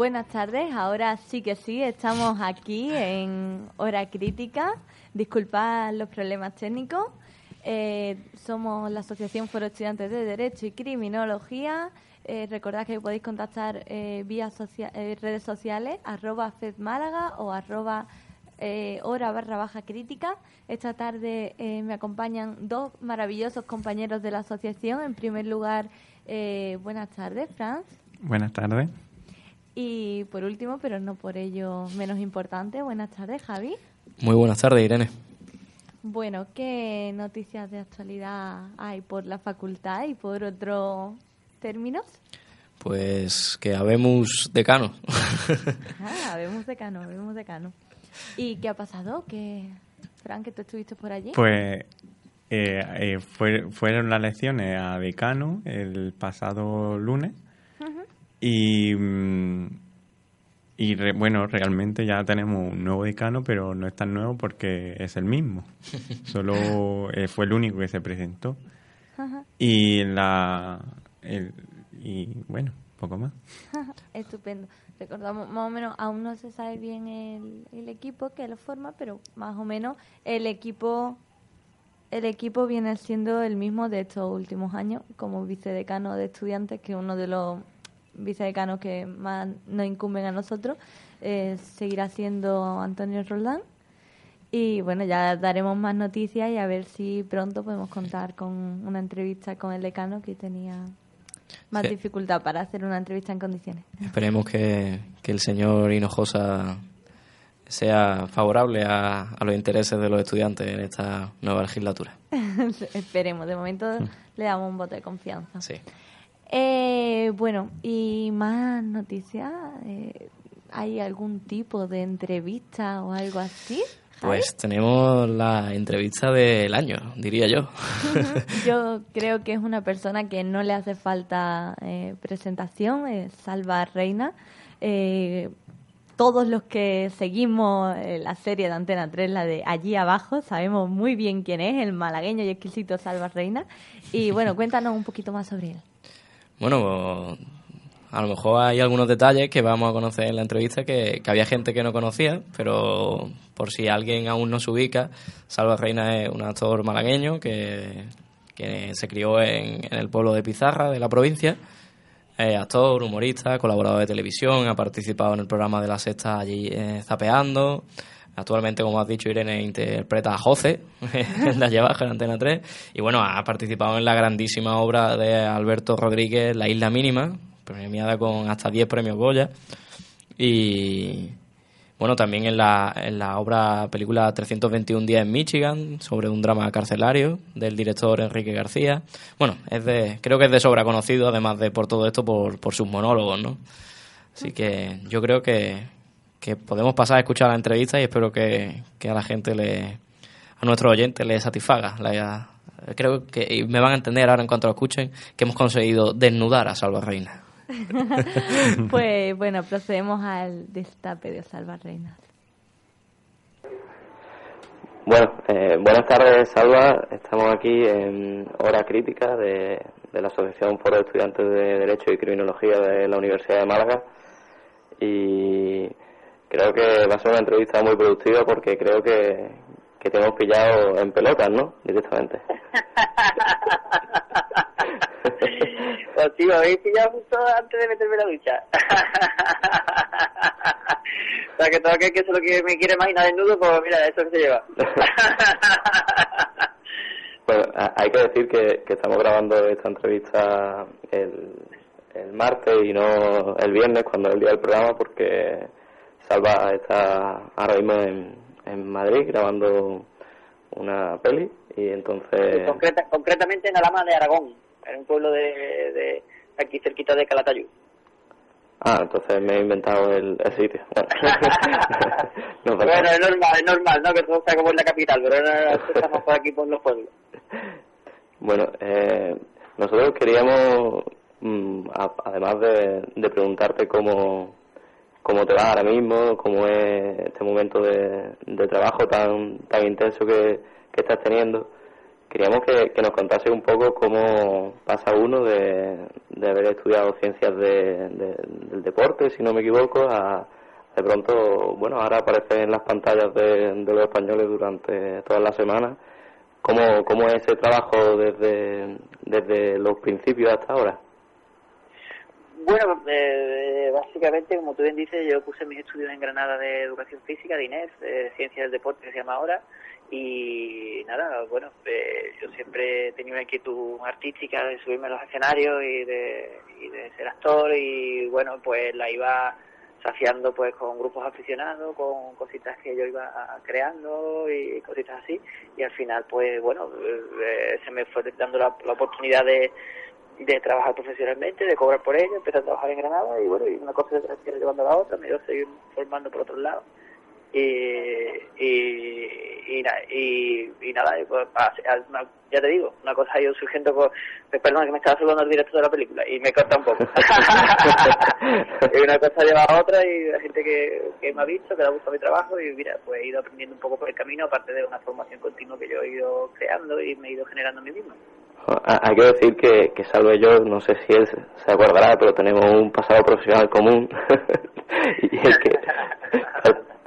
Buenas tardes, ahora sí que sí, estamos aquí en Hora Crítica. Disculpad los problemas técnicos. Eh, somos la Asociación Foro Estudiantes de Derecho y Criminología. Eh, recordad que podéis contactar eh, vía eh, redes sociales, arroba FedMálaga o arroba hora barra baja crítica. Esta tarde me acompañan dos maravillosos compañeros de la asociación. En primer lugar, buenas tardes, Franz. Buenas tardes. Y por último, pero no por ello menos importante, buenas tardes, Javi. Muy buenas tardes, Irene. Bueno, ¿qué noticias de actualidad hay por la facultad y por otros términos? Pues que habemos decano. Ah, vemos decano, vemos decano. ¿Y qué ha pasado? ¿Qué, Fran, que tú estuviste por allí? Pues eh, eh, fue- fueron las lecciones a decano el pasado lunes y, mm, y re- bueno, realmente ya tenemos un nuevo decano, pero no es tan nuevo porque es el mismo. Solo eh, fue el único que se presentó. Y la el- y bueno, poco más. Estupendo. Recordamos, más o menos, aún no se sabe bien el, el equipo que lo forma, pero más o menos el equipo el equipo viene siendo el mismo de estos últimos años, como vicedecano de estudiantes, que uno de los vicedecanos que más nos incumben a nosotros, eh, seguirá siendo Antonio Roldán. Y bueno, ya daremos más noticias y a ver si pronto podemos contar con una entrevista con el decano que tenía más Sí. dificultad para hacer una entrevista en condiciones. Esperemos que, que el señor Hinojosa sea favorable a, a los intereses de los estudiantes en esta nueva legislatura. Esperemos, de momento le damos un voto de confianza. Sí. Eh, bueno, y más noticias. Eh, ¿Hay algún tipo de entrevista o algo así? Pues tenemos la entrevista del año, diría yo. Yo creo que es una persona que no le hace falta eh, presentación, es Salva Reina. Eh, todos los que seguimos eh, la serie de Antena 3, la de Allí Abajo, sabemos muy bien quién es, el malagueño y exquisito Salva Reina. Y bueno, cuéntanos un poquito más sobre él. Bueno, a lo mejor hay algunos detalles que vamos a conocer en la entrevista que, que había gente que no conocía, pero por si alguien aún no se ubica, Salva Reina es un actor malagueño que, que se crió en, en el pueblo de Pizarra, de la provincia. Es actor, humorista, colaborador de televisión, ha participado en el programa de la sexta allí eh, Zapeando. Actualmente, como has dicho, Irene interpreta a José en la Llevaja en Antena 3. Y bueno, ha participado en la grandísima obra de Alberto Rodríguez, La Isla Mínima, premiada con hasta 10 premios Goya. Y bueno, también en la, en la obra película 321 días en Michigan, sobre un drama carcelario del director Enrique García. Bueno, es de, creo que es de sobra conocido, además de por todo esto, por, por sus monólogos, ¿no? Así que yo creo que, que podemos pasar a escuchar la entrevista y espero que, que a la gente le, a nuestros oyentes les satisfaga. La- creo que y me van a entender ahora en cuanto lo escuchen que hemos conseguido desnudar a Salva Reina. Pues bueno, procedemos al destape de Salva Reina. Bueno, eh, buenas tardes, Salva. Estamos aquí en Hora Crítica de, de la Asociación Foro de Estudiantes de Derecho y Criminología de la Universidad de Málaga. Y creo que va a ser una entrevista muy productiva porque creo que, que te hemos pillado en pelotas, ¿no? Directamente. Pues tío, habéis pillado justo antes de meterme la ducha. o sea, que todo aquel que solo que me quiere imaginar desnudo, pues mira, eso que se lleva. bueno, hay que decir que, que estamos grabando esta entrevista el, el martes y no el viernes, cuando es el día del programa, porque Salva está ahora mismo en, en Madrid grabando una peli y entonces... concretamente en Alama de Aragón, en un pueblo de, de aquí cerquita de Calatayud. Ah, entonces me he inventado el, sitio. Bueno. es normal, es normal, ¿no? Que todo sea como en la capital, pero ahora estamos por aquí por los pueblos. Bueno, eh, nosotros queríamos, mm, además de, de preguntarte cómo, cómo te va ahora mismo, cómo es este momento de, de trabajo tan, tan intenso que, que estás teniendo, Queríamos que, nos contase un poco cómo pasa uno de, haber estudiado ciencias del deporte, si no me equivoco, a de pronto, bueno, ahora aparece en las pantallas de, los españoles durante toda la semana. ¿Cómo, ¿Cómo es ese trabajo desde, desde los principios hasta ahora? Bueno, eh, básicamente, como tú bien dices, yo puse mis estudios en Granada de Educación Física, de INES, de Ciencia del Deporte, que se llama ahora, y nada, bueno, eh, yo siempre he tenido una inquietud artística de subirme a los escenarios y de, y de ser actor y bueno, pues la iba saciando pues con grupos aficionados, con cositas que yo iba creando y cositas así y al final pues bueno, eh, se me fue dando la, oportunidad de, de trabajar profesionalmente, de cobrar por ello, empecé a trabajar en Granada y bueno, y una cosa se llevando a la otra, me iba a seguir formando por otro lado y, y, y, y, nada, pues, ya te digo, una cosa yo surgiendo con, perdón que me estaba saludando el director de la película y me corta un poco. y una cosa lleva a otra y la gente que, que me ha visto, que le ha gustado mi trabajo y mira, pues he ido aprendiendo un poco por el camino, aparte de una formación continua que yo he ido creando y me he ido generando a mí mismo. Hay que decir que, que Salve yo, no sé si él se acordará, pero tenemos un pasado profesional común. y es que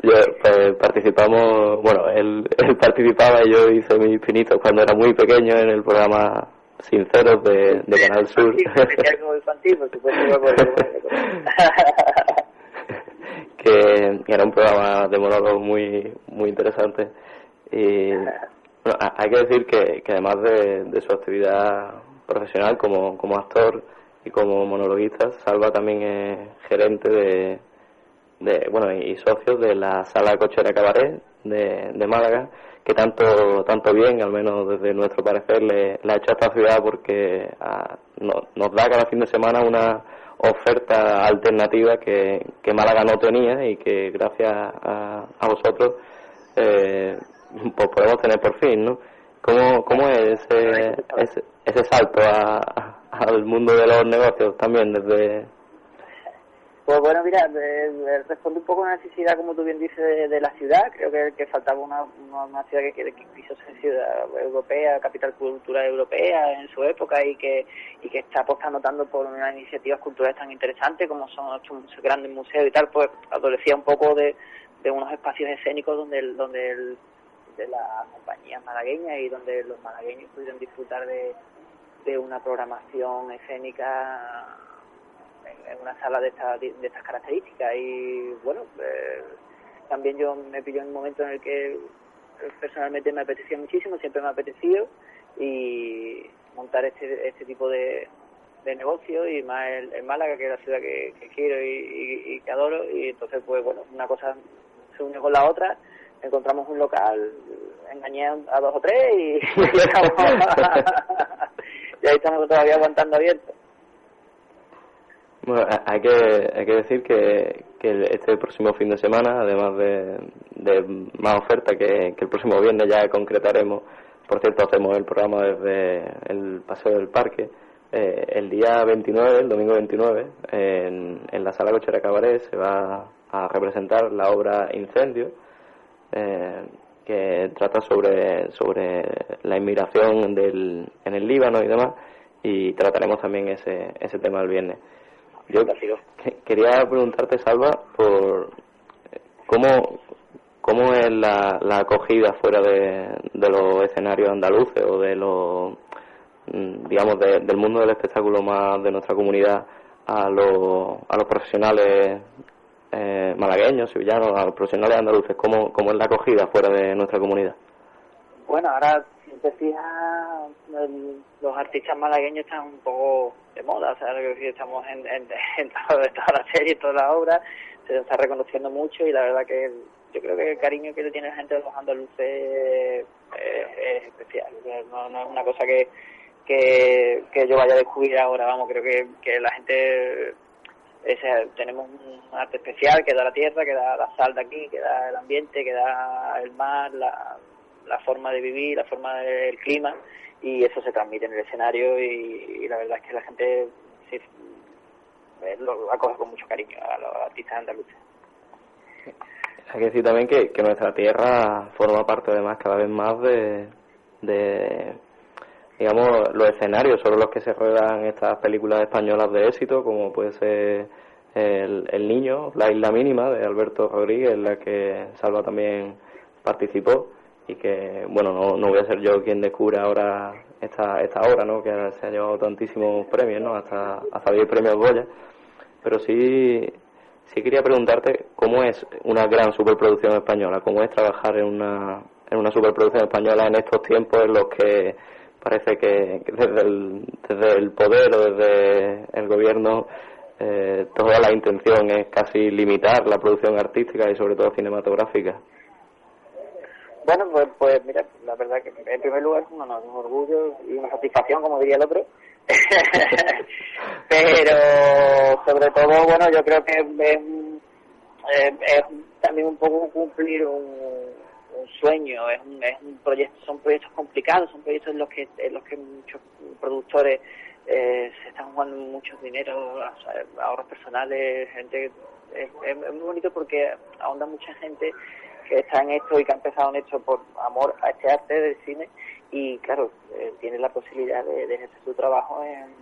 yo, pues, participamos, bueno, él, participaba y yo hice mis pinitos cuando era muy pequeño en el programa Sinceros de, de Canal Sur. que era un programa de monólogos muy, muy interesante. Y hay que decir que, que además de, de, su actividad profesional como, como actor y como monologuista, Salva también es gerente de de, bueno, y socios de la sala cochera cabaret de, de Málaga, que tanto, tanto bien, al menos desde nuestro parecer, le, ha hecho a esta ciudad porque ah, nos da cada fin de semana una oferta alternativa que, que Málaga no tenía y que gracias a, a vosotros eh, pues podemos tener por fin, ¿no? ¿Cómo, cómo es ese, ese, ese salto a, al mundo de los negocios también desde, pues bueno, mira, responde un poco a una necesidad, como tú bien dices, de, la ciudad. Creo que, que faltaba una, una, ciudad que, que, quiso ser ciudad europea, capital cultural europea en su época y que, y que está apostando tanto por unas iniciativas culturales tan interesantes como son estos grandes museos y tal, pues adolecía un poco de, de unos espacios escénicos donde, el, donde el, de las compañías malagueñas y donde los malagueños pudieran disfrutar de, de una programación escénica en una sala de, esta, de estas características. Y bueno, eh, también yo me pilló en un momento en el que personalmente me apetecía muchísimo, siempre me ha apetecido y montar este, este tipo de, de negocio y más en, Málaga, que es la ciudad que, quiero y, que adoro. Y entonces pues bueno, una cosa se une con la otra, encontramos un local, engañé a dos o tres y, y ahí estamos todavía aguantando abierto. Bueno, hay que, hay que decir que, que este próximo fin de semana, además de, más oferta que, el próximo viernes ya concretaremos, por cierto, hacemos el programa desde el Paseo del Parque, eh, el día 29, el domingo 29, en, en la Sala Cochera Cabaret se va a representar la obra Incendio, eh, que trata sobre, sobre la inmigración del, en el Líbano y demás, y trataremos también ese, ese tema el viernes. Yo quería preguntarte, Salva, por cómo, cómo es la, la acogida fuera de, de los escenarios andaluces o de los mm, digamos, del mundo del espectáculo más de nuestra comunidad a, los, a los profesionales eh, malagueños, sevillanos, a los profesionales andaluces? ¿Cómo, ¿Cómo es la acogida fuera de nuestra comunidad? Bueno, ahora si te fijas, los artistas malagueños están un poco de moda, sea, estamos en, en, en, toda, la serie, toda la obra, se está reconociendo mucho y la verdad que yo creo que el cariño que le tiene la gente de los andaluces es, especial, no, no, es una cosa que, que, que yo vaya a descubrir ahora, vamos, creo que, que la gente tenemos un arte especial que da la tierra, que da la sal de aquí, que da el ambiente, que da el mar, la, la forma de vivir, la forma del clima y eso se transmite en el escenario y, la verdad es que la gente sí, eh, lo acoge con mucho cariño a los artistas andaluces. Hay que decir también que, que nuestra tierra forma parte además cada vez más de, de digamos, los escenarios sobre los que se ruedan estas películas españolas de éxito, como puede ser el, el Niño, La Isla Mínima de Alberto Rodríguez, en la que Salva también participó y que, bueno, no, no voy a ser yo quien descubra ahora esta, esta obra, ¿no? que se ha llevado tantísimos premios, ¿no? hasta, hasta 10 premios Goya, pero sí, sí quería preguntarte cómo es una gran superproducción española, cómo es trabajar en una, en una superproducción española en estos tiempos en los que parece que, desde, el, desde el poder o desde el gobierno eh, toda la intención es casi limitar la producción artística y sobre todo cinematográfica. Bueno, pues, pues mira, la verdad que en primer lugar un, un orgullo y una satisfacción, como diría el otro. Pero sobre todo, bueno, yo creo que es, es, también un poco cumplir un, sueño, es un, es un proyecto, son proyectos complicados, son proyectos en los que, en los que muchos productores eh, se están jugando mucho dinero, ahorros personales, gente, es, es muy bonito porque ahonda mucha gente que está en esto y que ha empezado en esto por amor a este arte del cine. Y claro, eh, tiene la posibilidad de, ejercer su trabajo en,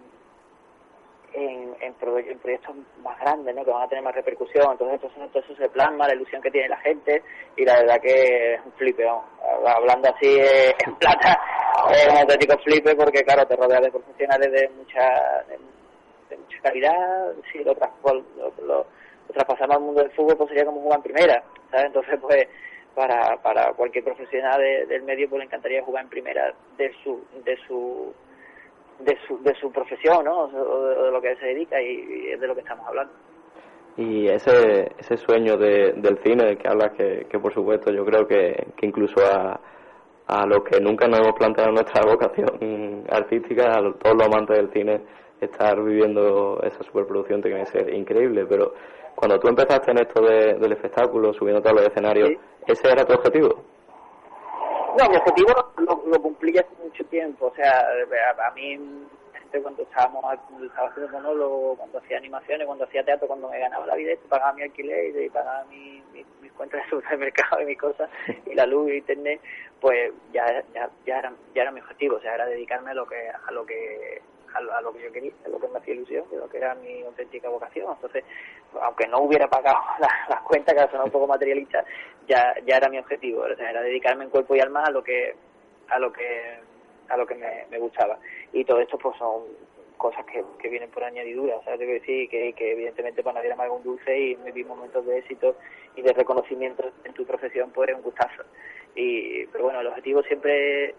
en, proyectos más grandes, ¿no? que van a tener más repercusión. Entonces, todo eso se plasma, la ilusión que tiene la gente. Y la verdad que es un flipe, hablando así eh, en plata, es un auténtico flipe porque claro, te rodeas de profesionales de mucha, de, mucha calidad, si lo, lo, traspasamos al mundo del fútbol pues sería como jugar en primera, Entonces pues para, para cualquier profesional del medio pues le encantaría jugar en primera de su de su de su, de su profesión, ¿no? O de, lo que se dedica y, es de lo que estamos hablando. Y ese, ese sueño de, del cine del que hablas, que, que por supuesto yo creo que, que incluso a, a los que nunca nos hemos planteado nuestra vocación artística, a todos los amantes del cine, estar viviendo esa superproducción tiene que ser increíble, pero cuando tú empezaste en esto del espectáculo, subiendo todos los escenarios, ¿ese era tu objetivo? No, mi objetivo lo, cumplí hace mucho tiempo. O sea, a, mí, cuando estábamos cuando estaba haciendo monólogo, cuando hacía animaciones, cuando hacía teatro, cuando me ganaba la vida, pagaba mi alquiler y pagaba mi, mis cuentas de supermercado y mis cosas, y la luz y internet, pues ya, ya, ya, era, ya era mi objetivo. O sea, era dedicarme a lo que, a lo que a, lo que yo quería, a lo que me hacía ilusión, a lo que era mi auténtica vocación. Entonces, aunque no hubiera pagado las cuentas, que son un poco materialistas, ya, ya era mi objetivo, o sea, era dedicarme en cuerpo y alma a lo que, a lo que, a lo que me, gustaba. Y todo esto pues son cosas que, que vienen por añadidura, o sea, que decir que, que evidentemente para nadie era un dulce y vivir momentos de éxito y de reconocimiento en tu profesión pues es un gustazo. Y, pero bueno, el objetivo siempre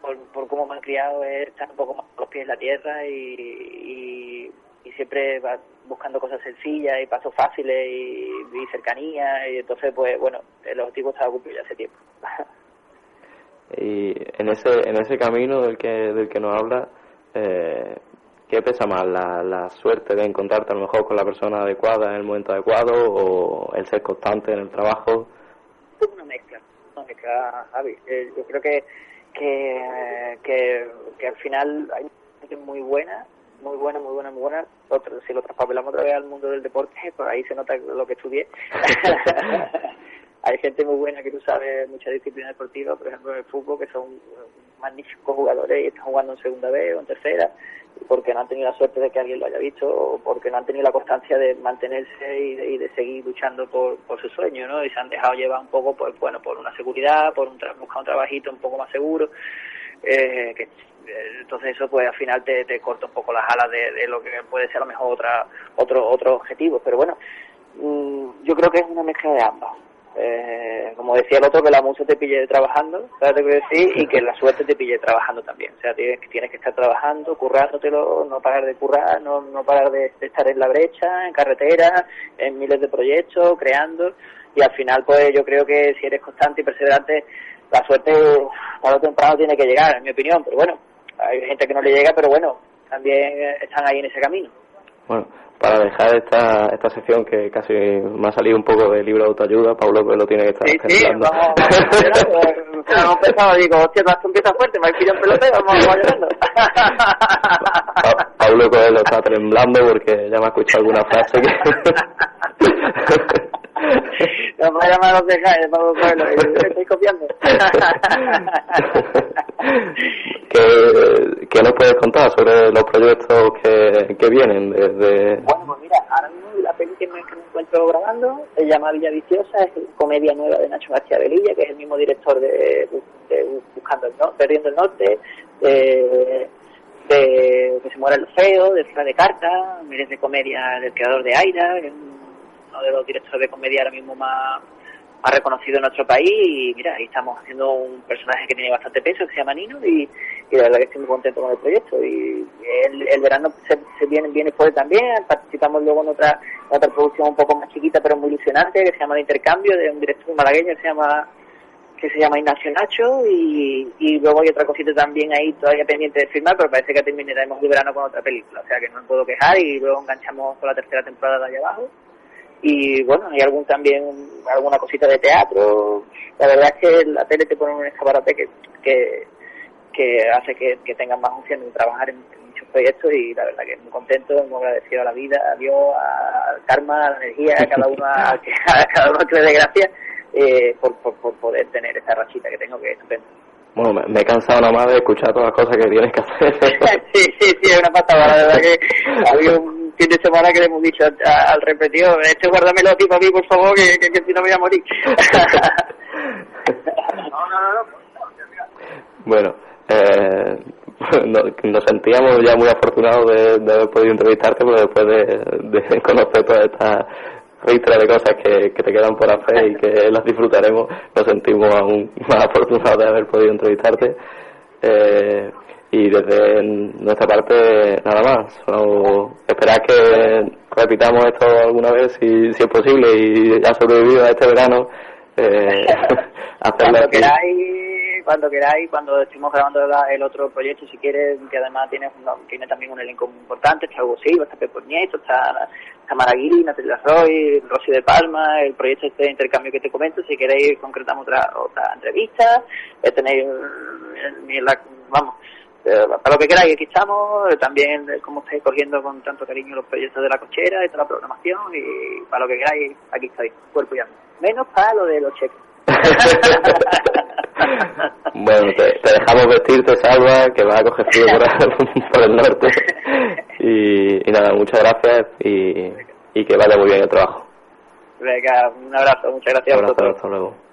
por, por cómo me han criado es estar un poco más con los pies en la tierra y, y, siempre va buscando cosas sencillas y pasos fáciles y, cercanía y entonces pues bueno el objetivo estaba cumplido hace tiempo. Y en ese en ese camino del que del que nos habla eh, ¿qué pesa más la, la suerte de encontrarte a lo mejor con la persona adecuada en el momento adecuado o el ser constante en el trabajo una mezcla una mezcla Javi. Eh, yo creo que que, que, al final hay gente muy buena, muy buena, muy buena, muy buena. Otro, si lo traspapelamos otra vez al mundo del deporte, pues ahí se nota lo que estudié. hay gente muy buena que tú sabes muchas disciplinas deportivas, por ejemplo en el fútbol, que son magníficos jugadores y están jugando en segunda vez o en tercera, porque no han tenido la suerte de que alguien lo haya visto o porque no han tenido la constancia de mantenerse y de, y de seguir luchando por, por su sueño, ¿no? Y se han dejado llevar un poco, pues bueno, por una seguridad, por un buscar un trabajito un poco más seguro. eh, que entonces eso pues al final te, corta un poco las alas de, lo que puede ser a lo mejor otra, otro, otro objetivo. Pero bueno, mm, yo creo que es una mezcla de ambas. Eh, como decía el otro, que la musa te pille trabajando, ¿sabes lo que decir? Y que la suerte te pille trabajando también. O sea, tienes, tienes que estar trabajando, currándotelo, no parar de currar, no, no parar de, estar en la brecha, en carretera, en miles de proyectos, creando. Y al final, pues yo creo que si eres constante y perseverante, la suerte tarde o temprano tiene que llegar, en mi opinión. Pero bueno, hay gente que no le llega, pero bueno, también están ahí en ese camino. Bueno, para dejar esta, esta sección que casi me ha salido un poco del libro de autoayuda, Pablo que lo tiene que estar Sí, sí, vamos, vamos, vamos empezado, digo, hostia, tú empiezas fuerte, me pillado un peloteo, vamos, vamos llorando. Pablo Coelho está temblando porque ya me ha escuchado alguna frase que... Nos va a llamar a los de Jaén, me estoy copiando. ¿Qué, ¿Qué, nos puedes contar sobre los proyectos que, que vienen desde...? Bueno, pues mira, ahora mismo la peli que me, encuentro grabando se llama Villa Viciosa, es comedia nueva de Nacho García Velilla, que es el mismo director de, Buscando el Norte, Perdiendo el Norte, de, de Que se muera el feo, de Fran de Carta, de comedia del creador de Aira, de los directores de comedia ahora mismo más ha reconocido en nuestro país y mira, ahí estamos haciendo un personaje que tiene bastante peso, que se llama Nino y, y la verdad que estoy muy contento con el proyecto. Y el, verano se, viene, viene fuerte también, participamos luego en otra, otra producción un poco más chiquita pero muy ilusionante que se llama El Intercambio de un director malagueño que se llama que se llama Ignacio Nacho y, y luego hay otra cosita también ahí todavía pendiente de firmar pero parece que terminaremos el verano con otra película, o sea que no me puedo quejar y luego enganchamos con la tercera temporada de allá abajo y bueno, hay algún también alguna cosita de teatro. La verdad es que la tele te pone un escaparate que, que, que hace que, que tengas más opciones de trabajar en, muchos proyectos y la verdad que muy contento, muy agradecido a la vida, a Dios, al karma, a la energía, a cada uno, a, cada uno que le dé gracias eh, por, por, por poder tener esta rachita que tengo que es estupendo. Bueno, me, he cansado nada más de escuchar todas las cosas que tienes que hacer. sí, sí, sí, es una pasada. La verdad que había un fin de semana que le hemos dicho al repetido, este guárdamelo a ti para mí, por favor, que, que, si no me voy a morir. no, no, no, Bueno, eh, nos, sentíamos ya muy afortunados de, haber podido entrevistarte, porque después de, de conocer toda esta ristra de cosas que, que te quedan por hacer y que las disfrutaremos, nos sentimos aún más afortunados de haber podido entrevistarte. Eh, y desde nuestra parte, nada más. Solo esperar que repitamos esto alguna vez, si, si es posible, y ha sobrevivido a este verano. Eh, cuando queráis, cuando queráis, cuando estemos grabando el otro proyecto, si quieres, que además tiene, tiene también un elenco muy importante, está Hugo Silva, está Pepo Nieto, está Tamara Guiri, Natalia Roy, Rosy de Palma, el proyecto este de intercambio que te comento, si queréis concretamos otra otra entrevista, eh, tenéis, eh, vamos, eh, para lo que queráis, aquí estamos, también como estáis cogiendo con tanto cariño los proyectos de la cochera y toda la programación, y para lo que queráis, aquí estoy, cuerpo y alma. Menos para lo de los cheques. bueno, te, dejamos vestirte, Salva, que va a coger frío por, el norte. Y, nada, muchas gracias y, y, que vaya muy bien el trabajo. Venga, un abrazo, muchas gracias un abrazo, Hasta luego.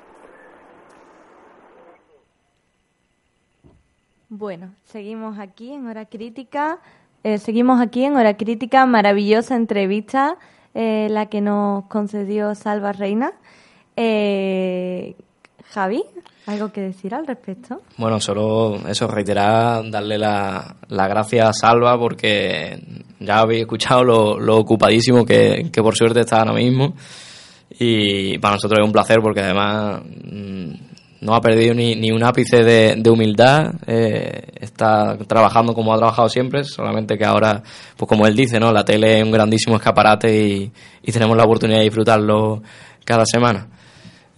Bueno, seguimos aquí en Hora Crítica. Eh, seguimos aquí en Hora Crítica, maravillosa entrevista, eh, la que nos concedió Salva Reina. Eh, Javi, ¿algo que decir al respecto? Bueno, solo eso, reiterar, darle la, la gracias a Salva porque ya habéis escuchado lo, ocupadísimo que, por suerte está ahora mismo. Y para nosotros es un placer porque además mm, no ha perdido ni, ni un ápice de, humildad, eh, está trabajando como ha trabajado siempre, solamente que ahora, pues como él dice, ¿no? la tele es un grandísimo escaparate y, y tenemos la oportunidad de disfrutarlo cada semana.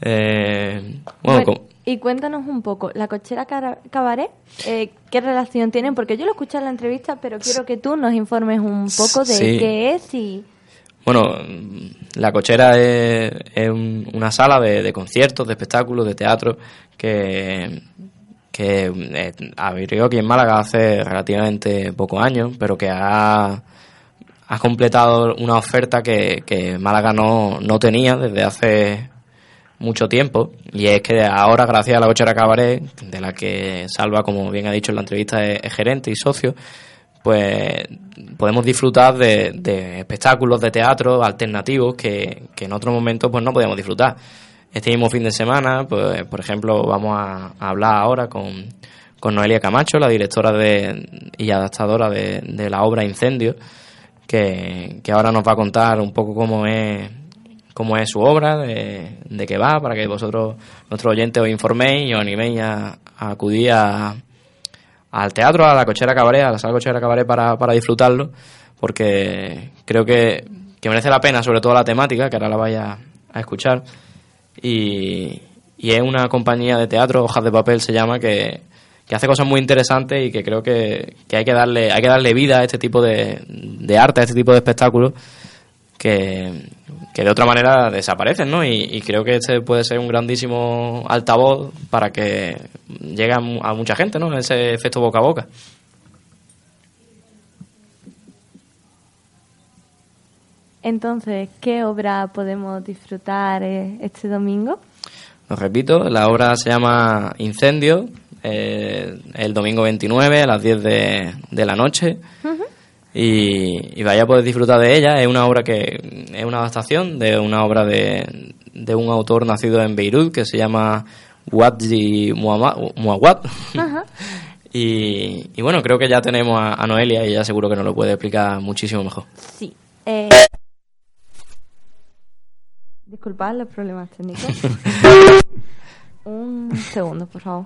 Eh, bueno, y cuéntanos un poco, la cochera cabaret, eh, ¿qué relación tienen? Porque yo lo escuché en la entrevista, pero quiero que tú nos informes un poco de qué es y... Bueno, la cochera es, una sala de, conciertos, de espectáculos, de teatro que, que eh, abrió aquí en Málaga hace relativamente pocos años, pero que ha, ha completado una oferta que, que Málaga no, no tenía desde hace mucho tiempo. Y es que ahora gracias a la Cochera Cabaret, de la que Salva, como bien ha dicho en la entrevista, es, gerente y socio, pues podemos disfrutar de, espectáculos de teatro alternativos que, en otros momentos pues no podíamos disfrutar. Este mismo fin de semana, pues por ejemplo, vamos a, hablar ahora con, con, Noelia Camacho, la directora de, y adaptadora de, de la obra Incendio, que, que ahora nos va a contar un poco cómo es cómo es su obra, de, qué va, para que vosotros, nuestros oyentes, os informéis y os animéis a, acudir al teatro, a la cochera cabaret, a la sala cochera cabaret para, para disfrutarlo, porque creo que, merece la pena, sobre todo la temática, que ahora la vaya a escuchar. Y, es una compañía de teatro, Hojas de Papel se llama, que, hace cosas muy interesantes y que creo que, hay que darle hay que darle vida a este tipo de, de arte, a este tipo de espectáculos que, de otra manera desaparecen, ¿no? Y, creo que este puede ser un grandísimo altavoz para que llegue a, mucha gente, ¿no? Ese efecto boca a boca. Entonces, ¿qué obra podemos disfrutar eh, este domingo? Lo repito, la obra se llama Incendio, eh, el domingo 29 a las 10 de, de la noche y, vaya a poder disfrutar de ella. Es una obra que es una adaptación de una obra de, de un autor nacido en Beirut que se llama Wadji Muawad. y, y, bueno, creo que ya tenemos a, Noelia y ella seguro que nos lo puede explicar muchísimo mejor. Sí. Eh... Disculpad los problemas técnicos. un segundo, por favor.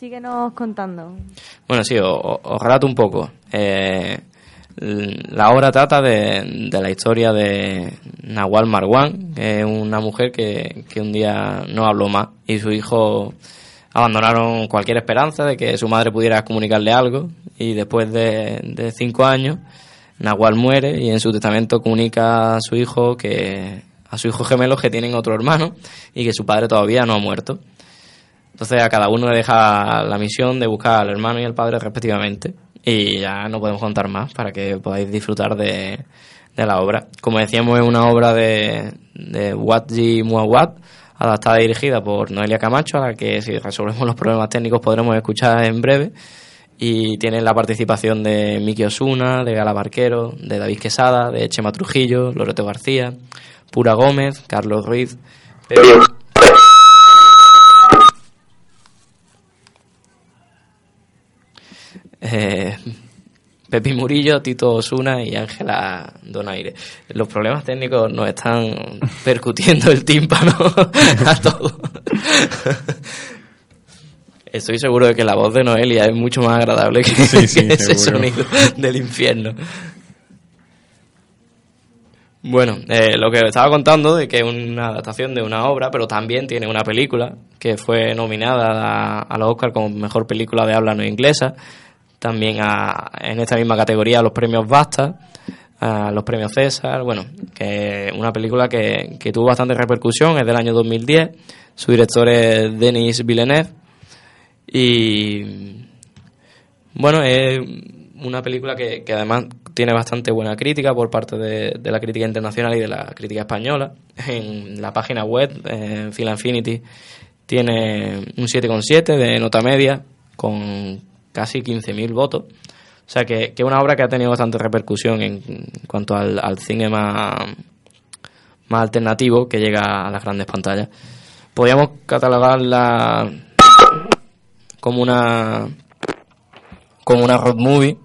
Síguenos contando. Bueno, sí, os, relato un poco. Eh, la obra trata de, la historia de Nahual Marwan, que es una mujer que, un día no habló más y su hijo abandonaron cualquier esperanza de que su madre pudiera comunicarle algo y después de, de cinco años Nahual muere y en su testamento comunica a su hijo que a su hijo gemelo que tienen otro hermano y que su padre todavía no ha muerto. Entonces a cada uno le deja la misión de buscar al hermano y al padre respectivamente. Y ya no podemos contar más para que podáis disfrutar de, la obra. Como decíamos, es una obra de, de Wadji Muawad, adaptada y dirigida por Noelia Camacho, a la que si resolvemos los problemas técnicos podremos escuchar en breve. Y tiene la participación de Miki Osuna, de Gala Barquero, de David Quesada, de Chema Trujillo, Loreto García, Pura Gómez, Carlos Ruiz, eh, Pepi Murillo, Tito Osuna y Ángela Donaire. Los problemas técnicos nos están percutiendo el tímpano a todos. Estoy seguro de que la voz de Noelia es mucho más agradable que, ese sonido del infierno. Bueno, eh, lo que estaba contando de que es una adaptación de una obra, pero también tiene una película que fue nominada a, a los Oscar como mejor película de habla no inglesa también en esta misma categoría los premios Basta, a los premios César, bueno, que una película que, tuvo bastante repercusión, es del año 2010, su director es Denis Villeneuve y bueno, es una película que, además tiene bastante buena crítica por parte de, la crítica internacional y de la crítica española. En la página web, en Film Infinity, tiene un 7,7 de nota media, con casi 15.000 votos. O sea que es una obra que ha tenido bastante repercusión en, cuanto al, cine más, más alternativo que llega a las grandes pantallas. Podríamos catalogarla como una como una road movie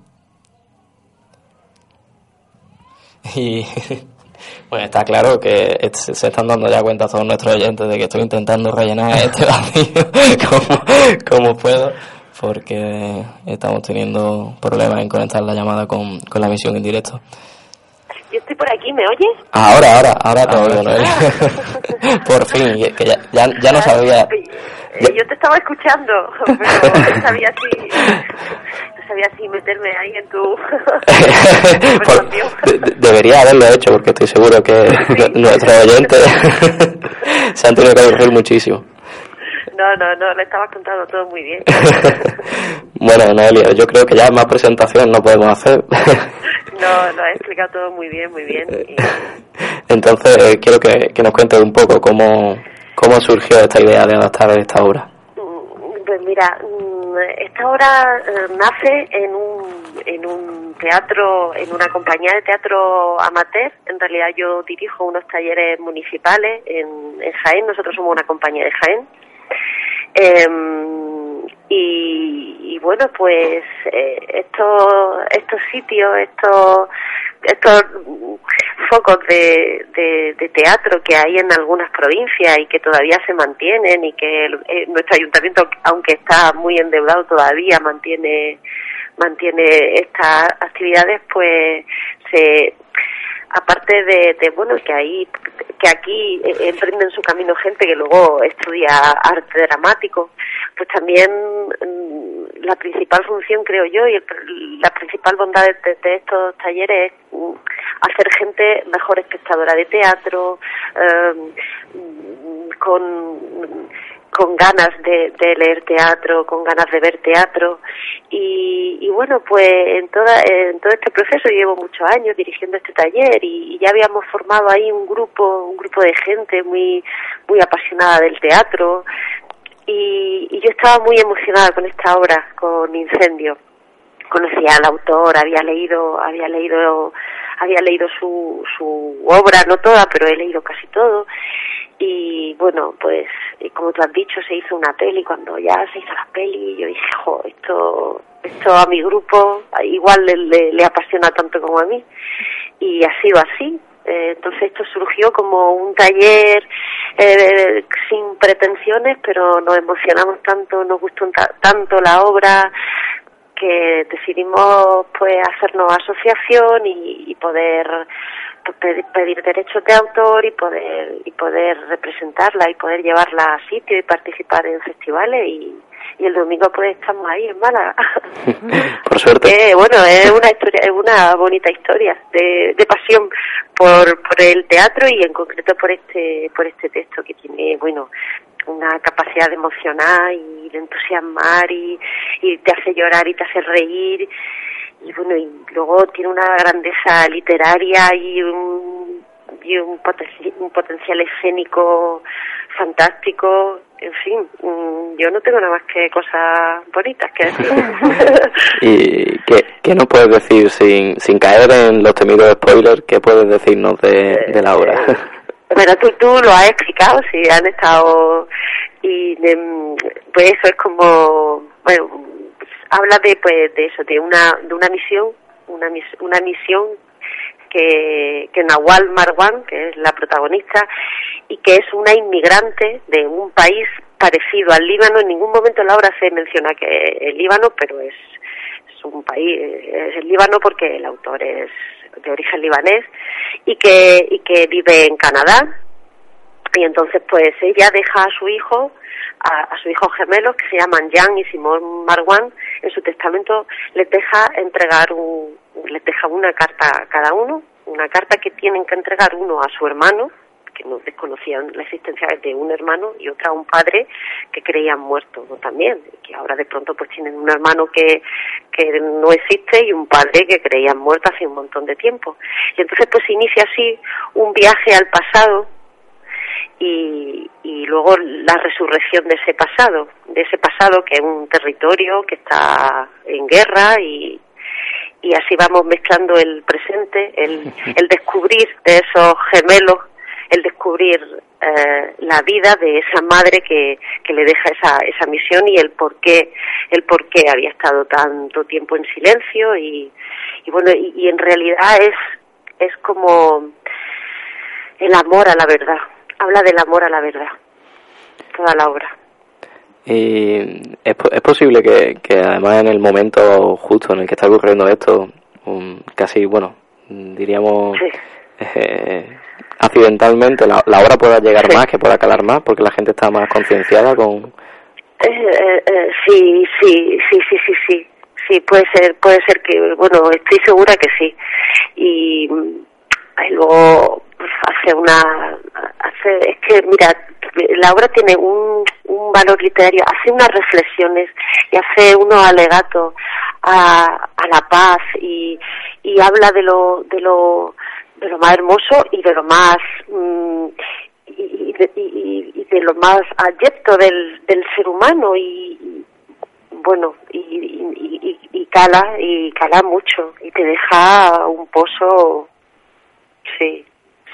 y bueno está claro que se están dando ya cuenta todos nuestros oyentes de que estoy intentando rellenar este vacío como puedo porque estamos teniendo problemas en conectar la llamada con, con la emisión en directo. Yo estoy por aquí, ¿me oyes? Ahora, ahora, ahora te oigo, Por fin, que ya, ya, ya no sabía... Yo te estaba escuchando, pero no sabía si, no sabía si meterme ahí en tu Debería haberlo hecho porque estoy seguro que nuestros oyentes se han tenido que aburrir muchísimo. No, no, no, le estabas contando todo muy bien. bueno, Noelia, yo creo que ya más presentación no podemos hacer. no, lo has explicado todo muy bien, muy bien. Entonces, eh, quiero que, que nos cuentes un poco cómo, cómo surgió esta idea de adaptar esta obra. Mm, Pues mira, mm, esta obra eh, nace en un, en un teatro, en una compañía de teatro amateur. En realidad yo dirijo unos talleres municipales en, en Jaén, nosotros somos una compañía de Jaén. Em, y, bueno, pues eh, estos, estos sitios, estos, estos focos de, de, de teatro que hay en algunas provincias y que todavía se mantienen y que el- eh, nuestro ayuntamiento, aunque está muy endeudado todavía, mantiene mantiene estas actividades, pues se aparte de, bueno que ahí que aquí eh, emprenden su camino gente que luego estudia arte dramático pues también mm, la principal función creo yo y el- la principal bondad de estos talleres es mm, hacer gente mejor espectadora de teatro eh, mm, con con ganas de, de leer teatro, con ganas de ver teatro. Y, y bueno pues en toda en todo este proceso llevo muchos años dirigiendo este taller y, ya habíamos formado ahí un grupo un grupo de gente muy muy apasionada del teatro. Y, y yo estaba muy emocionada con esta obra con Incendio. Conocía al autor había leído había leído había leído su su obra no toda pero he leído casi todo y bueno pues como tú has dicho se hizo una peli cuando ya se hizo la peli yo dije jo esto esto a mi grupo igual le, le, apasiona tanto como a mí y ha sido así. Eh, entonces esto surgió como un taller eh, sin pretensiones pero nos emocionamos tanto nos gustó ta- tanto la obra que decidimos pues hacernos asociación y, poder pedir, derechos de autor y poder y poder representarla y poder llevarla a sitio y participar en festivales y, y el domingo pues estamos ahí en Málaga Por suerte. que bueno es una historia es una bonita historia de, de pasión por, por el teatro y en concreto por este por este texto que tiene bueno una capacidad de emocionar y de entusiasmar y, y te hace llorar y te hace reír y bueno y luego tiene una grandeza literaria y un y un, un potencial escénico fantástico en fin mm, yo no tengo nada más que cosas bonitas que decir ¿Y qué, qué nos puedes decir sin, sin caer en los temidos spoilers? ¿Qué puedes decirnos de, de la obra? Bueno, tú, tú lo has explicado, si han estado y em, pues eso es como, bueno, habla de pues de eso, de una de una misión, una mis- una misión que que Nawal Marwan, que es la protagonista y que es una inmigrante de un país parecido al Líbano, en ningún momento en la obra se menciona que el Líbano, pero es es un país, es el Líbano porque el autor es de origen libanés y que, y que vive en Canadá. Y entonces pues ella deja a su hijo, a, a sus hijos gemelos que se llaman Jan y Simón Marwan, en su testamento les deja entregar un, les deja una carta a cada uno, una carta que tienen que entregar uno a su hermano, que no desconocían la existencia de un hermano y otra a un padre que creían muerto ¿no? también que ahora de pronto pues tienen un hermano que que no existe y un padre que creían muerto hace un montón de tiempo y entonces pues inicia así un viaje al pasado y, y luego la resurrección de ese pasado, de ese pasado que es un territorio que está en guerra y, y así vamos mezclando el presente, el, el descubrir de esos gemelos, el descubrir eh, la vida de esa madre que, que le deja esa, esa misión y el por qué, el por qué había estado tanto tiempo en silencio y, y bueno, y, y en realidad es, es como el amor a la verdad, habla del amor a la verdad, toda la obra. Y es, es posible que, que además en el momento justo en el que está ocurriendo esto, casi, bueno, diríamos Sí. eh, accidentalmente, la, la obra pueda llegar Sí. más, que pueda calar más, porque la gente está más concienciada con... Eh, eh, sí, sí, sí, sí, sí, sí, sí, puede ser, puede ser que, bueno, estoy segura que sí. Y, y luego pues, hace una, hace, es que mira, la obra tiene un, un valor literario, hace unas reflexiones y hace unos alegatos a, a la paz y, y habla de lo, de lo de lo más hermoso y de lo más mm, y, de, y, de lo más adyecto del, del ser humano y, bueno y, y, y, cala y cala mucho y te deja un pozo sí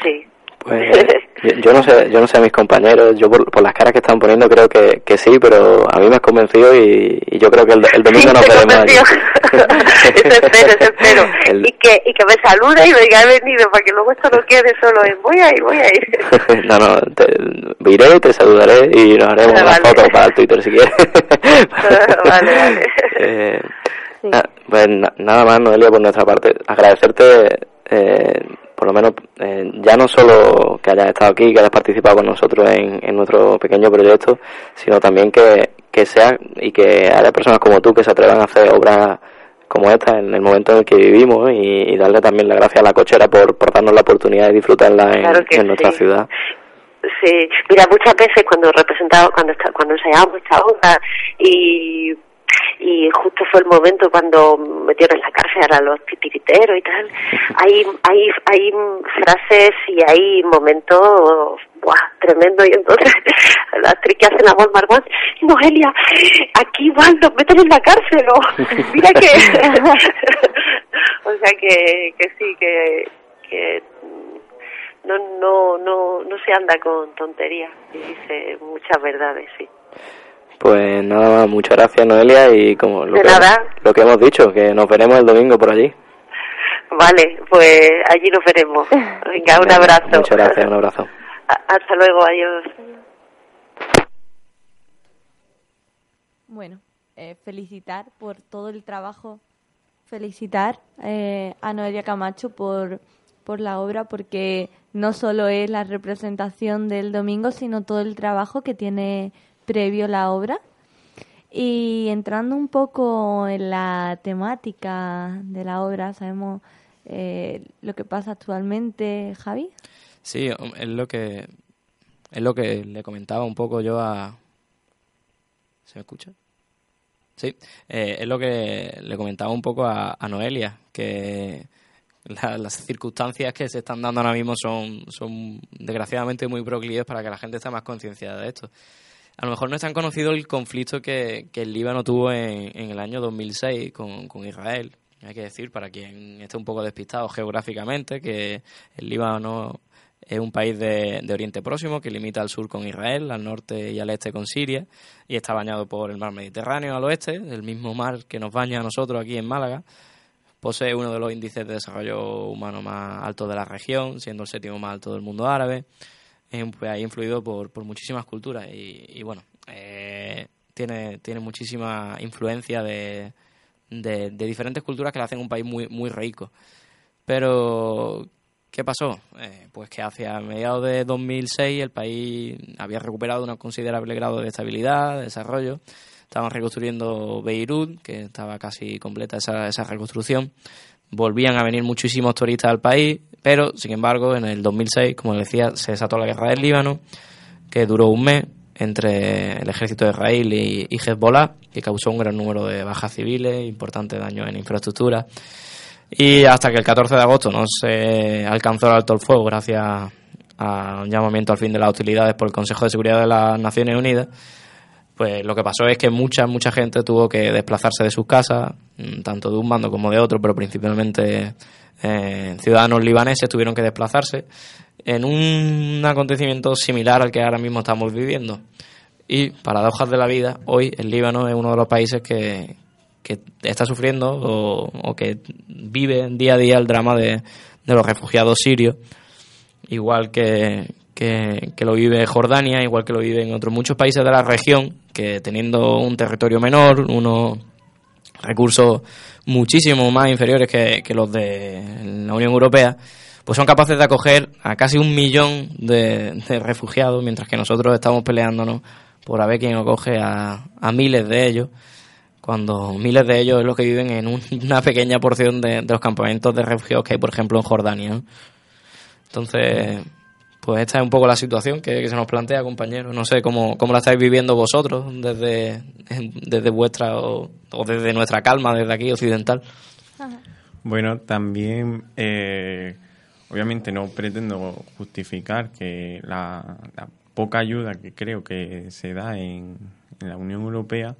sí pues yo, no sé, yo no sé a mis compañeros, yo por, las caras que están poniendo creo que, que sí, pero a mí me has convencido y, yo creo que el, el domingo sí, nos veremos eso espero, eso espero. Y, que, y que me salude y me diga he venido para que luego esto no quede solo en voy a ir, voy a ir. no, no, te, iré, te saludaré y nos haremos una foto para el Twitter si quieres. vale, vale. Eh, pues nada más, Noelia, por nuestra parte, agradecerte eh, por lo menos eh, ya no solo que hayas estado aquí, que hayas participado con nosotros en, en nuestro pequeño proyecto, sino también que, que sea y que haya personas como tú que se atrevan a hacer obras como esta en el momento en el que vivimos y, darle también la gracia a la cochera por, por darnos la oportunidad de disfrutarla en, nuestra ciudad. Sí, mira, muchas veces cuando representamos, cuando, cuando ensayábamos esta obra y y justo fue el momento cuando metieron en la cárcel a los titiriteros y tal. Hay, hay, hay frases y hay momentos ¡buah! tremendo y entonces la actriz que hace la voz Margot Noelia aquí igual nos meten en la cárcel o mira que o sea que, que sí que, que no no no no se anda con tonterías y dice muchas verdades sí pues nada más, muchas gracias Noelia y como lo, que, lo que hemos dicho, que nos veremos el domingo por allí. Vale, pues allí nos veremos. Venga, un abrazo. Muchas gracias, un abrazo. Hasta luego, adiós. Bueno, eh, felicitar por todo el trabajo, felicitar eh, a Noelia Camacho por, por la obra, porque no solo es la representación del domingo, sino todo el trabajo que tiene previo la obra. Y entrando un poco en la temática de la obra, sabemos eh, lo que pasa actualmente, Javi. Sí, es lo que es lo que le comentaba un poco yo a. ¿Se me escucha? Sí, eh, es lo que le comentaba un poco a, Noelia, que las circunstancias que se están dando ahora mismo son, son desgraciadamente muy proclives para que la gente esté más concienciada de esto a lo mejor no es tan conocido el conflicto que, el Líbano tuvo en, el año 2006 con, con Israel. Hay que decir, para quien esté un poco despistado geográficamente, que el Líbano es un país de, Oriente Próximo que limita al sur con Israel, al norte y al este con Siria, y está bañado por el mar Mediterráneo al oeste, el mismo mar que nos baña a nosotros aquí en Málaga. Posee uno de los índices de desarrollo humano más altos de la región, siendo el séptimo más alto del mundo árabe es un país influido por, por muchísimas culturas y, bueno, eh, tiene, tiene muchísima influencia de, de, diferentes culturas que le hacen un país muy, muy rico. Pero, ¿qué pasó? Eh, pues que hacia mediados de 2006 el país había recuperado un considerable grado de estabilidad, de desarrollo. Estaban reconstruyendo Beirut, que estaba casi completa esa, esa reconstrucción volvían a venir muchísimos turistas al país, pero sin embargo en el 2006, como decía, se desató la guerra del Líbano, que duró un mes entre el ejército de Israel y, Hezbollah, que causó un gran número de bajas civiles, importantes daños en infraestructura, y hasta que el 14 de agosto no se alcanzó el alto el fuego gracias a un llamamiento al fin de las utilidades por el Consejo de Seguridad de las Naciones Unidas, pues lo que pasó es que mucha, mucha gente tuvo que desplazarse de sus casas, mm, tanto de un bando como de otro, pero principalmente eh, ciudadanos libaneses tuvieron que desplazarse en un acontecimiento similar al que ahora mismo estamos viviendo. Y, paradojas de la vida, hoy el Líbano es uno de los países que, está sufriendo o, que vive día a día el drama de, de los refugiados sirios, igual que, que, lo vive Jordania, igual que lo vive en otros muchos países de la región, que teniendo un territorio menor, unos recursos muchísimo más inferiores que, los de la Unión Europea, pues son capaces de acoger a casi un millón de, refugiados, mientras que nosotros estamos peleándonos por a ver quién acoge a, a miles de ellos, cuando miles de ellos es los que viven en una pequeña porción de, los campamentos de refugiados que hay, por ejemplo, en Jordania. Entonces, pues esta es un poco la situación que, se nos plantea, compañeros. No sé cómo, cómo la estáis viviendo vosotros desde, desde vuestra o, desde nuestra calma, desde aquí occidental. Bueno, también eh, obviamente no pretendo justificar que la, poca ayuda que creo que se da en, la Unión Europea,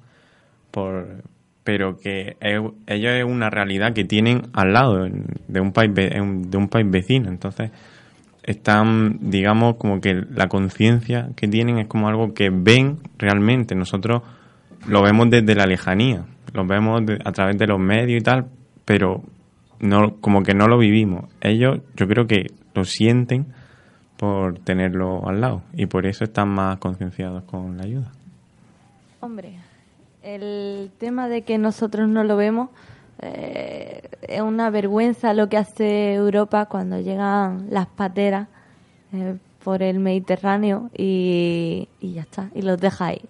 por, pero que ello es una realidad que tienen al lado de un país de un país vecino. Entonces, están, digamos, como que la conciencia que tienen es como algo que ven realmente. Nosotros lo vemos desde la lejanía, lo vemos a través de los medios y tal, pero no como que no lo vivimos. Ellos yo creo que lo sienten por tenerlo al lado y por eso están más concienciados con la ayuda. Hombre, el tema de que nosotros no lo vemos eh, es una vergüenza lo que hace Europa cuando llegan las pateras eh, por el Mediterráneo y, y, ya está, y los deja ahí.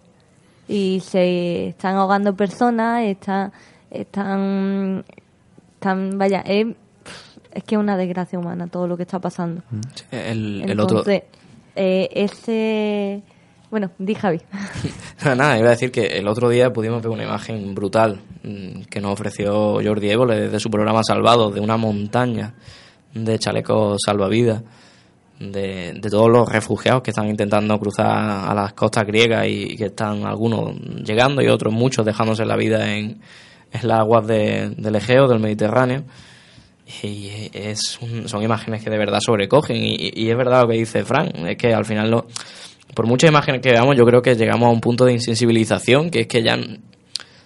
Y se están ahogando personas, están, están, están vaya, es, es que es una desgracia humana todo lo que está pasando. El, el otro... Eh, ese bueno, di Javi. Nada, iba a decir que el otro día pudimos ver una imagen brutal mm, que nos ofreció Jordi Évole desde su programa Salvado, de una montaña de chalecos salvavidas, de, de todos los refugiados que están intentando cruzar a las costas griegas y, que están algunos llegando y otros muchos dejándose la vida en, en las aguas del Egeo, del Mediterráneo. Y es son imágenes que de verdad sobrecogen. Y, y, es verdad lo que dice Frank, es que al final lo, por muchas imágenes que veamos, yo creo que llegamos a un punto de insensibilización, que es que ya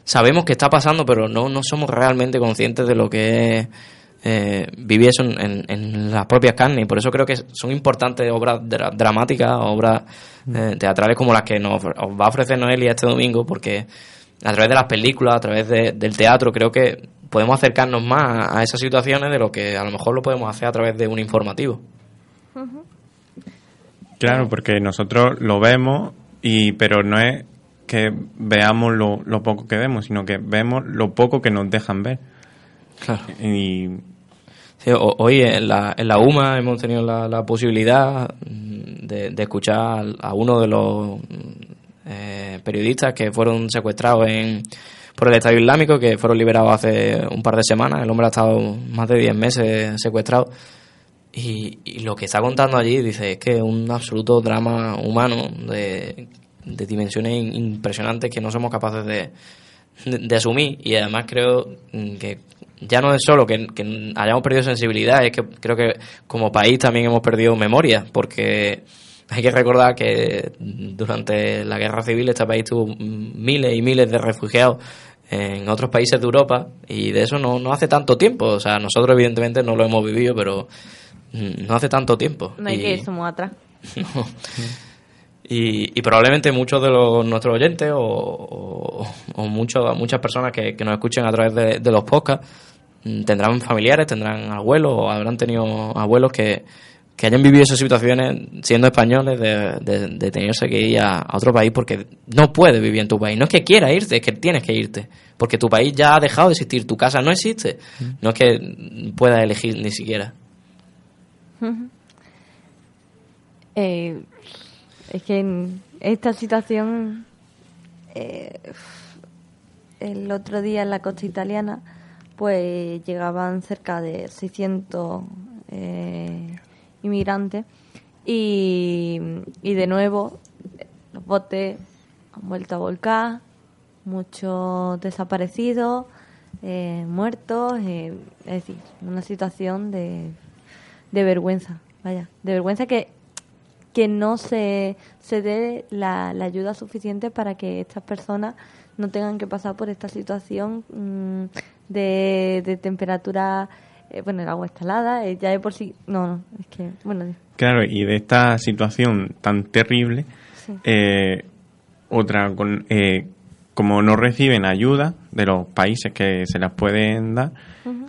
sabemos que está pasando, pero no, no somos realmente conscientes de lo que es eh, vivir eso en, las propias carnes. Y por eso creo que son importantes obras dramáticas, obras eh, teatrales como las que nos va a ofrecer Noelia este domingo, porque a través de las películas, a través del teatro, creo que podemos acercarnos más a, esas situaciones de lo que a lo mejor lo podemos hacer a través de un informativo. Claro, porque nosotros lo vemos, y pero no es que veamos lo, lo poco que vemos, sino que vemos lo poco que nos dejan ver. Claro. Y... hoy en la, en la UMA hemos tenido la, posibilidad de, de, escuchar a uno de los eh, periodistas que fueron secuestrados en, por el Estado Islámico, que fueron liberados hace un par de semanas. El hombre ha estado más de 10 meses secuestrado y, lo que está contando allí, dice, es que es un absoluto drama humano de, dimensiones impresionantes que no somos capaces de, de, asumir. Y además creo que ya no es solo que, hayamos perdido sensibilidad, es que creo que como país también hemos perdido memoria, porque hay que recordar que durante la guerra civil este país tuvo miles y miles de refugiados en otros países de Europa y de eso no, no hace tanto tiempo. O sea, nosotros evidentemente no lo hemos vivido, pero no hace tanto tiempo. No hay que ir, somos atrás. Y, probablemente muchos de los, nuestros oyentes o, o, muchas personas que, nos escuchen a través de, los podcasts mm, tendrán familiares, tendrán abuelos o habrán tenido abuelos que, que hayan vivido esas situaciones siendo españoles de, de, tenerse que ir a, otro país porque no puedes vivir en tu país. No es que quieras irte, es que tienes que irte. Porque tu país ya ha dejado de existir, tu casa no existe. Mm. No es que puedas elegir ni siquiera. Eh, es que en esta situación, eh, el otro día en la costa italiana, pues llegaban cerca de 600 eh, inmigrantes y, y de nuevo los botes han vuelto a volcar, muchos desaparecidos, muertos, es decir, una situación de de vergüenza, vaya, de vergüenza que, que no se, se dé la, ayuda suficiente para que estas personas no tengan que pasar por esta situación mm, de, de temperatura, eh, bueno, el agua estalada, eh, ya de por sí, no, no, es que, bueno. Claro, y de esta situación tan terrible, eh, otra, con, como no reciben ayuda de los países que se las pueden dar,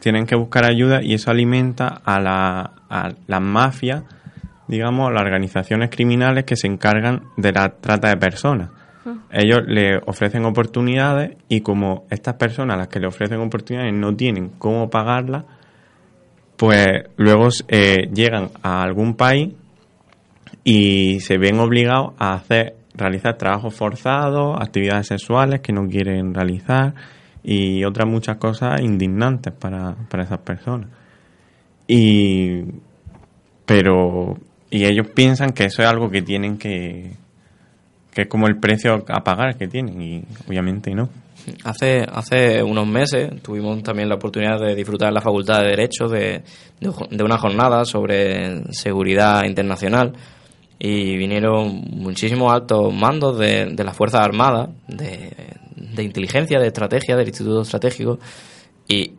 tienen que buscar ayuda y eso alimenta a la, a las mafias, digamos, a las organizaciones criminales que se encargan de la trata de personas. Ellos le ofrecen oportunidades y como estas personas a las que le ofrecen oportunidades no tienen cómo pagarlas, pues luego eh, llegan a algún país y se ven obligados a hacer realizar trabajos forzados, actividades sexuales que no quieren realizar y otras muchas cosas indignantes para, para esas personas. Y pero y ellos piensan que eso es algo que tienen que que es como el precio a pagar que tienen y obviamente no. Hace, hace unos meses tuvimos también la oportunidad de disfrutar en la Facultad de Derecho de, de, una jornada sobre seguridad internacional y vinieron muchísimos altos mandos de, de las Fuerzas Armadas, de, de inteligencia, de estrategia, del Instituto Estratégico y,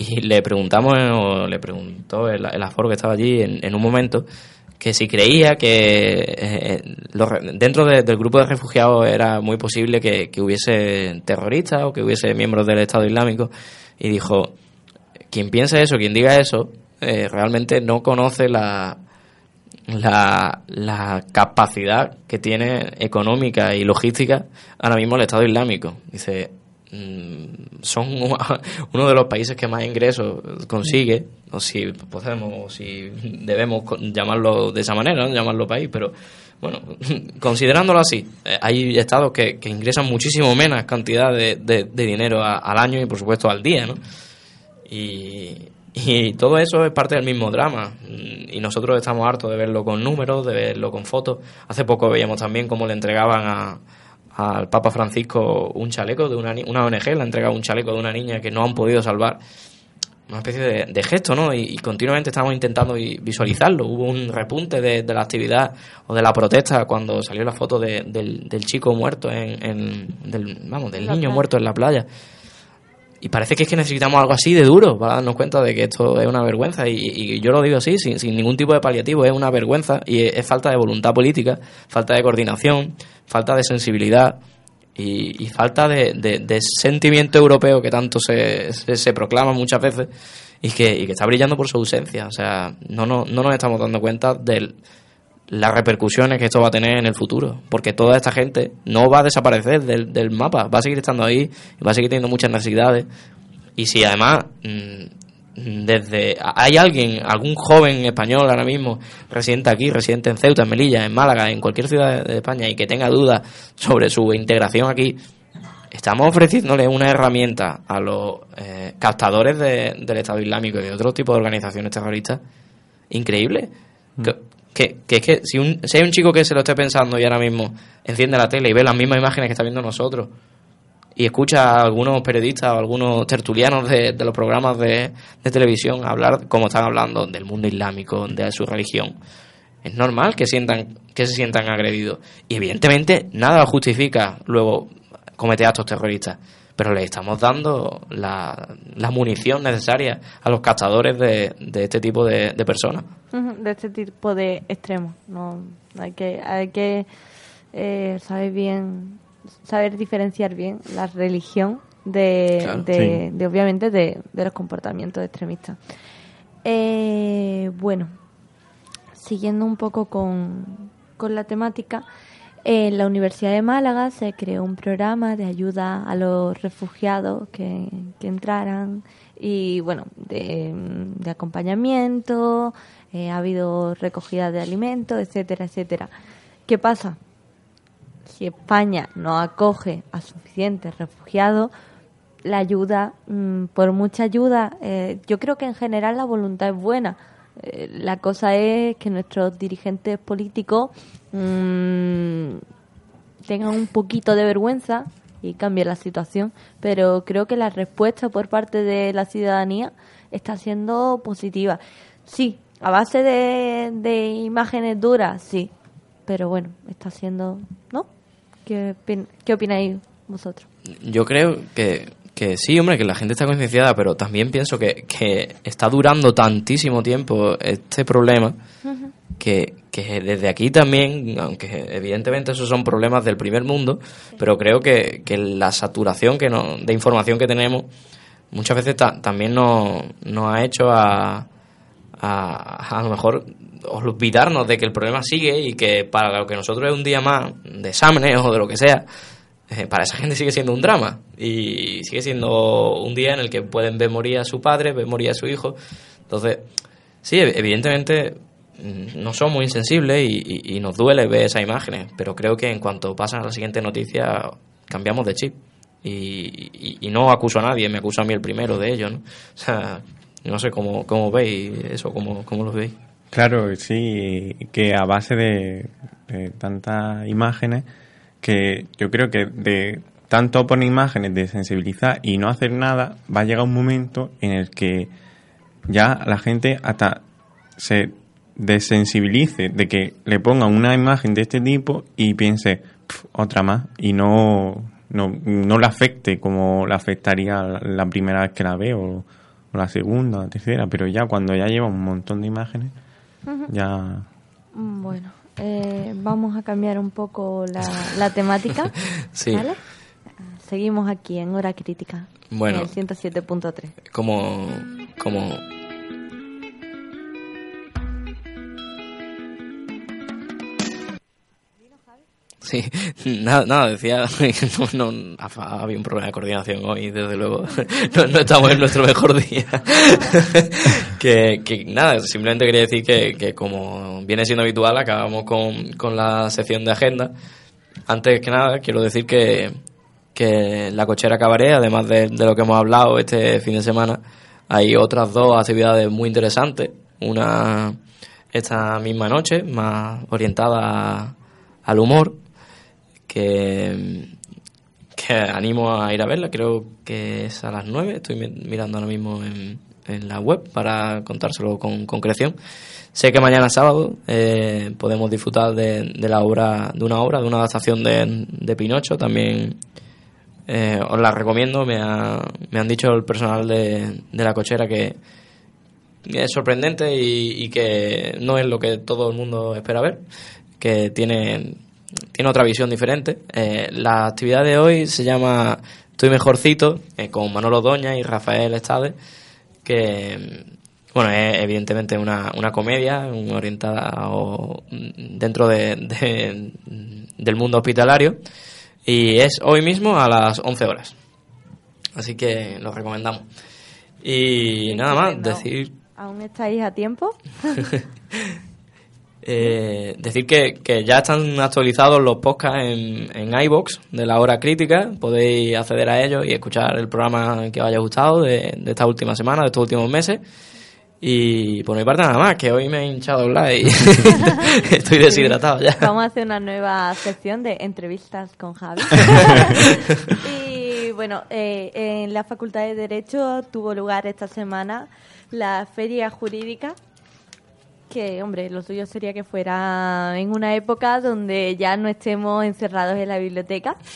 y le preguntamos, o le preguntó el, el aforo que estaba allí en, en un momento, que si creía que eh, dentro del grupo de refugiados era muy posible que, hubiese terroristas o que hubiese miembros del Estado Islámico y dijo, quien piense eso, quien diga eso, eh, realmente no conoce la, la, capacidad que tiene económica y logística ahora mismo el Estado Islámico. Dice, son uno de los países que más ingresos consigue, o si podemos, o si debemos llamarlo de esa manera, llamarlo país, pero bueno, considerándolo así, eh, hay estados que, ingresan muchísimo menos cantidad de, dinero al año y por supuesto al día, ¿no? Y, y todo eso es parte del mismo drama. Y nosotros estamos hartos de verlo con números, de verlo con fotos. Hace poco veíamos también cómo le entregaban a, al Papa Francisco un chaleco de una, una ONG, le ha entregado un chaleco de una niña que no han podido salvar. Una especie de, gesto, ¿no? Y, continuamente estamos intentando visualizarlo. Hubo un repunte de, la actividad o de la protesta cuando salió la foto del, del, chico muerto, en, del, vamos, del niño muerto en la playa. Y parece que es que necesitamos algo así de duro para darnos cuenta de que esto es una vergüenza. Y, yo lo digo así, sin, ningún tipo de paliativo, es una vergüenza y es falta de voluntad política, falta de coordinación, falta de sensibilidad y, falta de, sentimiento europeo que tanto se, se, proclama muchas veces y que, está brillando por su ausencia. O sea, no, no, no nos estamos dando cuenta de las repercusiones que esto va a tener en el futuro, porque toda esta gente no va a desaparecer del, del mapa, va a seguir estando ahí, va a seguir teniendo muchas necesidades. Y si además mm, desde hay alguien, algún joven español ahora mismo residente aquí, residente en Ceuta, en Melilla, en Málaga, en cualquier ciudad de España y que tenga dudas sobre su integración aquí, estamos ofreciéndole una herramienta a los eh, captadores del Estado Islámico y de otros tipos de organizaciones terroristas increíble. Mm. Que, que, es que si, un, si hay un chico que se lo esté pensando y ahora mismo enciende la tele y ve las mismas imágenes que está viendo nosotros y escucha a algunos periodistas o algunos tertulianos de, los programas de, televisión hablar como están hablando del mundo islámico, de su religión. Es normal que sientan que se sientan agredidos y evidentemente nada justifica luego cometer actos terroristas, pero le estamos dando la, munición necesaria a los cazadores de, de este tipo de, personas. De este tipo de extremos. No, hay que hay que eh, saber bien saber diferenciar bien la religión de, de, obviamente, de, los comportamientos extremistas. Eh, bueno, siguiendo un poco con, con la temática, en la Universidad de Málaga se creó un programa de ayuda a los refugiados que, que entraran y, bueno, de, de acompañamiento, eh, ha habido recogida de alimentos, etcétera, etcétera. ¿Qué pasa? si España no acoge a suficientes refugiados, la ayuda, mm, por mucha ayuda, eh, yo creo que en general la voluntad es buena. Eh, la cosa es que nuestros dirigentes políticos mm, tengan un poquito de vergüenza y cambien la situación, pero creo que la respuesta por parte de la ciudadanía está siendo positiva. Sí, a base de, de imágenes duras, sí, pero bueno, está siendo, ¿no? ¿Qué, qué opináis vosotros? Yo creo que, que sí, hombre, que la gente está concienciada, pero también pienso que, que está durando tantísimo tiempo este problema que, que desde aquí también, aunque evidentemente esos son problemas del primer mundo, pero creo que, que la saturación que no, de información que tenemos muchas veces también nos, nos ha hecho a, a, a lo mejor olvidarnos de que el problema sigue y que para lo que nosotros es un día más de exámenes o de lo que sea, eh, para esa gente sigue siendo un drama y sigue siendo un día en el que pueden ver morir a su padre, ver morir a su hijo. Entonces, sí, evidentemente mm, no somos insensibles y, nos duele ver esas imágenes, pero creo que en cuanto pasan a la siguiente noticia cambiamos de chip. Y, no acuso a nadie, me acuso a mí el primero de ellos, ¿no? No sé cómo, cómo veis eso, cómo, cómo lo veis. Claro, sí, que a base de, tantas imágenes, que yo creo que de tanto poner imágenes, de sensibilizar y no hacer nada, va a llegar un momento en el que ya la gente hasta se desensibilice de que le pongan una imagen de este tipo y piense "Pf, otra más y no, no, no le afecte como le afectaría la, la primera vez que la ve o, o la segunda la tercera, pero ya cuando ya lleva un montón de imágenes, ya... Bueno, eh, vamos a cambiar un poco la, la temática. Sí. ¿vale? Seguimos aquí en Hora Crítica. Bueno. En el 107.3. como como Sí, nada, nada decía no, no, ha- había un problema de coordinación hoy, desde luego. No, estamos en nuestro mejor día. que, nada, simplemente quería decir que, que como viene siendo habitual, acabamos con, con la sección de agenda. Antes que nada, quiero decir que, que la cochera cabaret, además de, de lo que hemos hablado este fin de semana, hay otras dos actividades muy interesantes. Una esta misma noche, más orientada al humor, que, animo a ir a verla. Creo que es a las 9. Estoy mi- mirando ahora mismo en, en la web para contárselo con concreción. Sé que mañana sábado eh, podemos disfrutar de, la obra, de una obra, de una adaptación de, de Pinocho. También eh, os la recomiendo. Me, ha- me han dicho el personal de, de la cochera que es sorprendente y, y que no es lo que todo el mundo espera ver. Que tiene, tiene otra visión diferente. Eh, la actividad de hoy se llama Estoy Mejorcito, eh, con Manolo Doña y Rafael Estade, que bueno, es evidentemente una, una comedia un- orientada o, dentro de, de- del mundo hospitalario y es hoy mismo a las 11 horas. Así que lo recomendamos. Y nada más, decir ¿Aún estáis a tiempo? Eh, decir que, que ya están actualizados los podcasts en, en iBox de la hora crítica. Podéis acceder a ellos y escuchar el programa que os haya gustado de, de esta última semana, de estos últimos meses. Y por mi parte nada más, que hoy me he hinchado like y estoy deshidratado ya. Vamos a hacer una nueva sección de entrevistas con Javi. y bueno, eh, en la Facultad de Derecho tuvo lugar esta semana la feria jurídica que, hombre, lo suyo sería que fuera en una época donde ya no estemos encerrados en la biblioteca.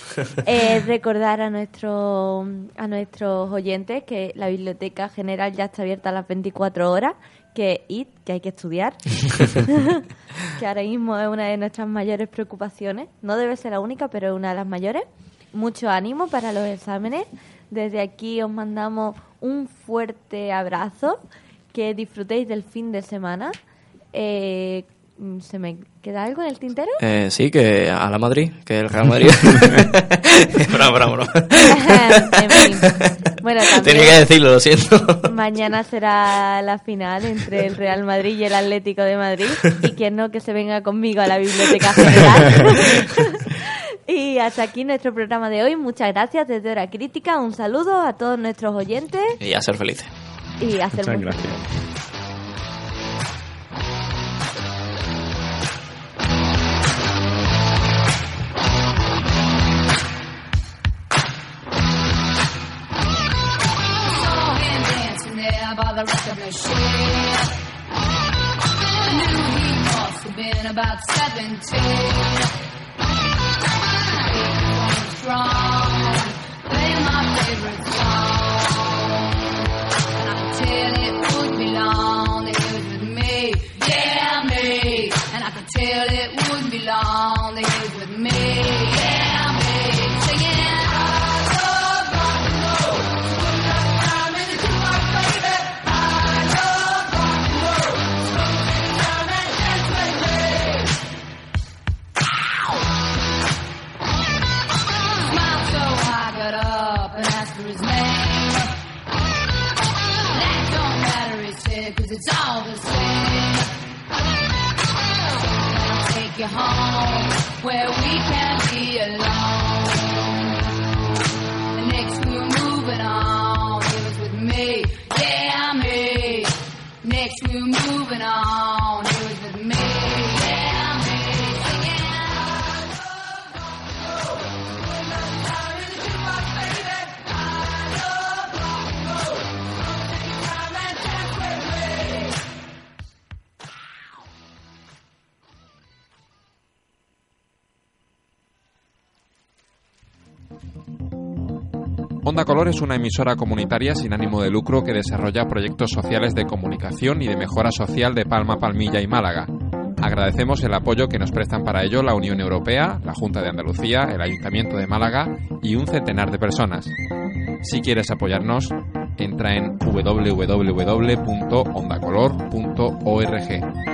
Eh, recordar a, nuestro, a nuestros oyentes que la biblioteca general ya está abierta a las 24 horas, que id, que hay que estudiar, que ahora mismo es una de nuestras mayores preocupaciones. No debe ser la única, pero es una de las mayores. Mucho ánimo para los exámenes. Desde aquí os mandamos un fuerte abrazo. Que disfrutéis del fin de semana. Eh, ¿Se me queda algo en el tintero? Eh, sí, que a la Madrid, que el Real Madrid. bravo, bravo, bravo. en fin. Bueno, también Tenía que decirlo, lo siento. mañana será la final entre el Real Madrid y el Atlético de Madrid. Y quien no, que se venga conmigo a la Biblioteca General. y hasta aquí nuestro programa de hoy. Muchas gracias desde Hora Crítica. Un saludo a todos nuestros oyentes Y a ser felices. y a ser Muchas gracias. the rest of us shared. I knew he must have been about 17. Strong, play my favorite song, and I tell it would be long. Es una emisora comunitaria sin ánimo de lucro que desarrolla proyectos sociales de comunicación y de mejora social de Palma, Palmilla y Málaga. Agradecemos el apoyo que nos prestan para ello la Unión Europea, la Junta de Andalucía, el Ayuntamiento de Málaga y un centenar de personas. Si quieres apoyarnos, entra en www.ondacolor.org.